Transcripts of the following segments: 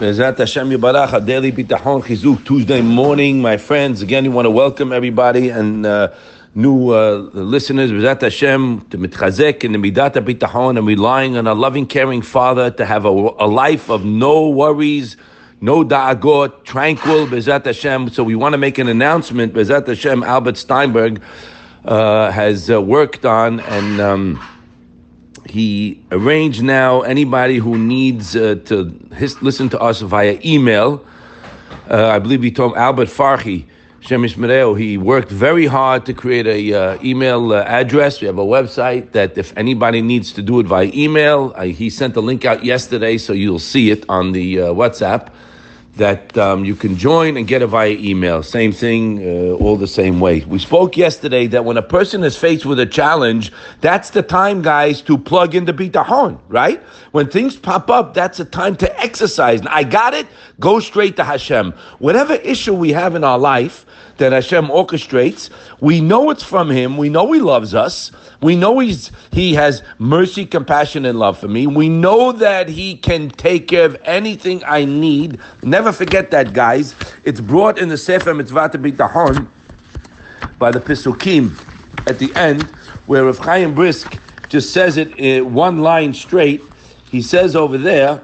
Bezat Hashem Yibarach, a daily bitachon chizuk Tuesday morning, my friends. Again, we want to welcome everybody and uh, new uh, listeners. Bezat Hashem to mitchazek and the midat bitachon and relying on a loving, caring Father to have a, a life of no worries, no da'agot, tranquil. Bezat Hashem. So we want to make an announcement. Bezat Hashem, Albert Steinberg uh, has uh, worked on and. Um, he arranged now anybody who needs uh, to his, listen to us via email. Uh, I believe he told Albert Farhi, Shemish Mereo, he worked very hard to create a uh, email uh, address. We have a website that if anybody needs to do it via email, he sent a link out yesterday, so you'll see it on the uh, WhatsApp that um, you can join and get it via email. Same thing, uh, all the same way. We spoke yesterday that when a person is faced with a challenge, that's the time, guys, to plug in the bitachon, right? When things pop up, that's the time to exercise. I got it, go straight to Hashem. Whatever issue we have in our life, that Hashem orchestrates. We know it's from Him. We know He loves us. We know He's He has mercy, compassion, and love for me. We know that He can take care of anything I need. Never forget that, guys. It's brought in the Sefer Mitzvah Bitachon by the Pisukim at the end, where Rav Chaim Brisk just says it uh, one line straight. He says over there.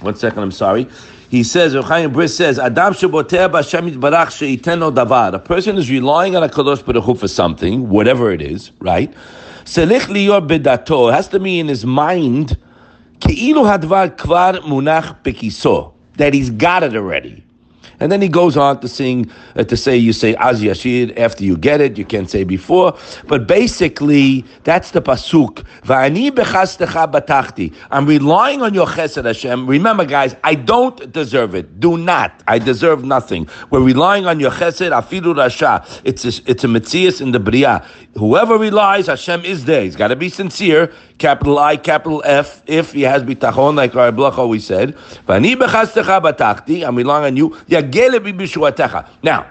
One second, I'm sorry. He says, Chaim Brisk says, Adam sheboter b'Hashem yitbarach she'iteno davar. A person is relying on a Kadosh Baruch for something, whatever it is, right? Selich liyor bedato has to be in his mind, ke'ilu hadvar kvar munach bekiso, that he's got it already. And then he goes on to sing, uh, to say, you say Az Yashir after you get it, you can't say before. But basically, that's the Pasuk. Va'ani batachti. I'm relying on your chesed Hashem. Remember, guys, I don't deserve it. Do not. I deserve nothing. We're relying on your chesed, afilu rasha. It's a, it's a mitzias in the Bria. Whoever relies, Hashem is there. He's got to be sincere. Capital I, capital F, if he has bitachon, like our Blach always said. Batachti. I'm relying on you. Yeah, now,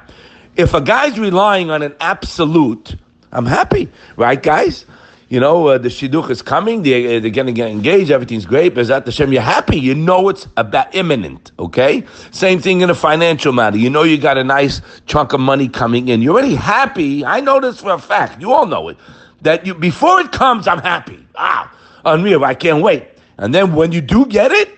if a guy's relying on an absolute, I'm happy, right, guys? You know, uh, the shidduch is coming, they, they're going to get engaged, everything's great, Bezat Hashem, you're happy, you know it's about imminent, okay? Same thing in a financial matter. You know you got a nice chunk of money coming in. You're already happy. I know this for a fact. You all know it. That you before it comes, I'm happy. Ah, unreal. I can't wait. And then when you do get it,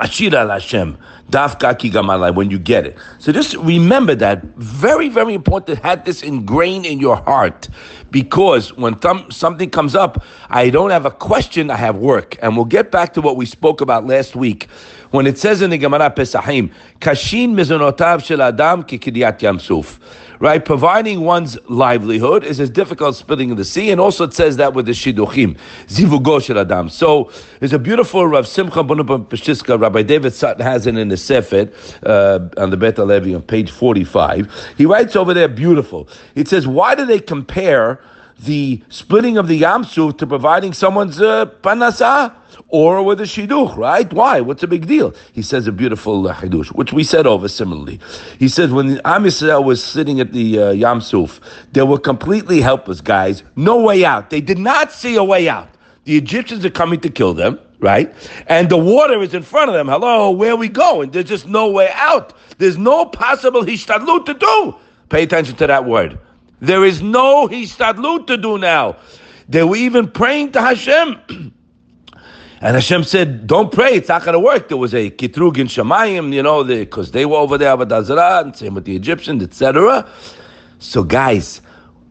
Ashira Hashem, Dafka Kigamalai, when you get it. So just remember that. Very, very important have this ingrained in your heart. Because when th- something comes up, I don't have a question, I have work. And we'll get back to what we spoke about last week. When it says in the Gemara Pesachim, Kashin mizonotav shel adam kikriat yamsuf right? Providing one's livelihood is as difficult as spitting in the sea, and also it says that with the shidduchim, zivugo shel adam. So there's a beautiful Rav Simcha Bonubam Peshiska, Rabbi David Sutton has it in the Sefer uh, on the Bet Levi on page 45. He writes over there, beautiful. It says, why do they compare the splitting of the Yamsuf to providing someone's uh, parnasa or with a shidduch, right? Why? What's the big deal? He says a beautiful uh, which we said over similarly. He says when Am Yisrael was sitting at the uh, Yamsuf, they were completely helpless guys, no way out. They did not see a way out. The Egyptians are coming to kill them, right? And the water is in front of them. Hello, where are we going? There's just no way out. There's no possible hishtadlut to do. Pay attention to that word. There is no hishtadlut to do now. They were even praying to Hashem. and Hashem said, "Don't pray; it's not going to work." There was a kitrug in Shemayim, you know, because they were over there, Avodah and same with the Egyptians, etc. So, guys,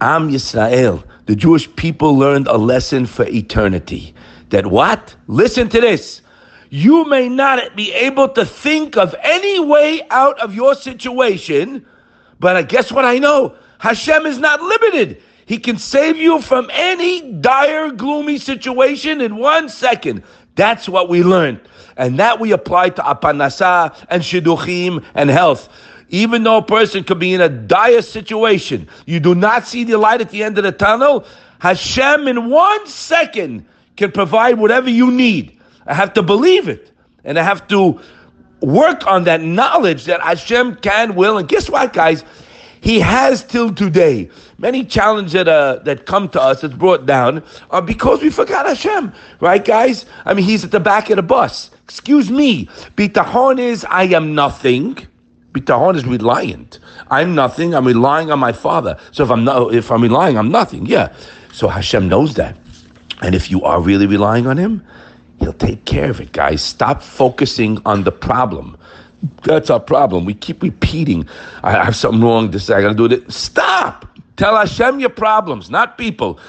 Am Yisrael, the Jewish people learned a lesson for eternity. That what? Listen to this. You may not be able to think of any way out of your situation, but I guess what I know? Hashem is not limited. He can save you from any dire, gloomy situation in one second. That's what we learned. And that we apply to apanasa and shidduchim and health. Even though a person could be in a dire situation, you do not see the light at the end of the tunnel, Hashem in one second can provide whatever you need. I have to believe it. And I have to work on that knowledge that Hashem can, will, and guess what, guys? He has till today. Many challenges that uh, that come to us that's brought down are because we forgot Hashem, right, guys? I mean, He's at the back of the bus. Excuse me. Bitachon is I am nothing. Bitachon is reliant. I'm nothing. I'm relying on my Father. So if I'm not, if I'm relying, I'm nothing. Yeah. So Hashem knows that, and if you are really relying on Him, He'll take care of it, guys. Stop focusing on the problem. That's our problem. We keep repeating, I have something wrong, this I gotta do it. Stop! Tell Hashem your problems, not people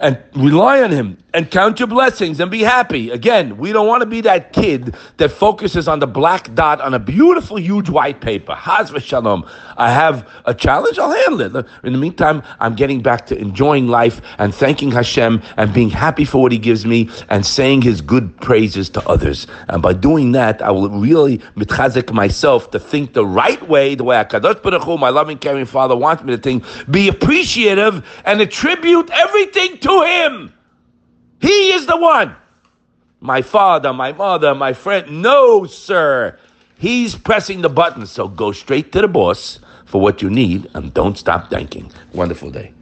and rely on Him and count your blessings and be happy. Again, we don't want to be that kid that focuses on the black dot on a beautiful, huge white paper. Haz. I have a challenge, I'll handle it. In the meantime, I'm getting back to enjoying life and thanking Hashem and being happy for what He gives me and saying His good praises to others. And by doing that, I will really mitchazek myself to think the right way, the way HaKadosh Baruch Hu, my loving, caring Father, wants me to think, be appreciative and attribute everything to to him. He is the one. My father, my mother, my friend. No, sir. He's pressing the button. So go straight to the boss for what you need and don't stop thanking. Wonderful day.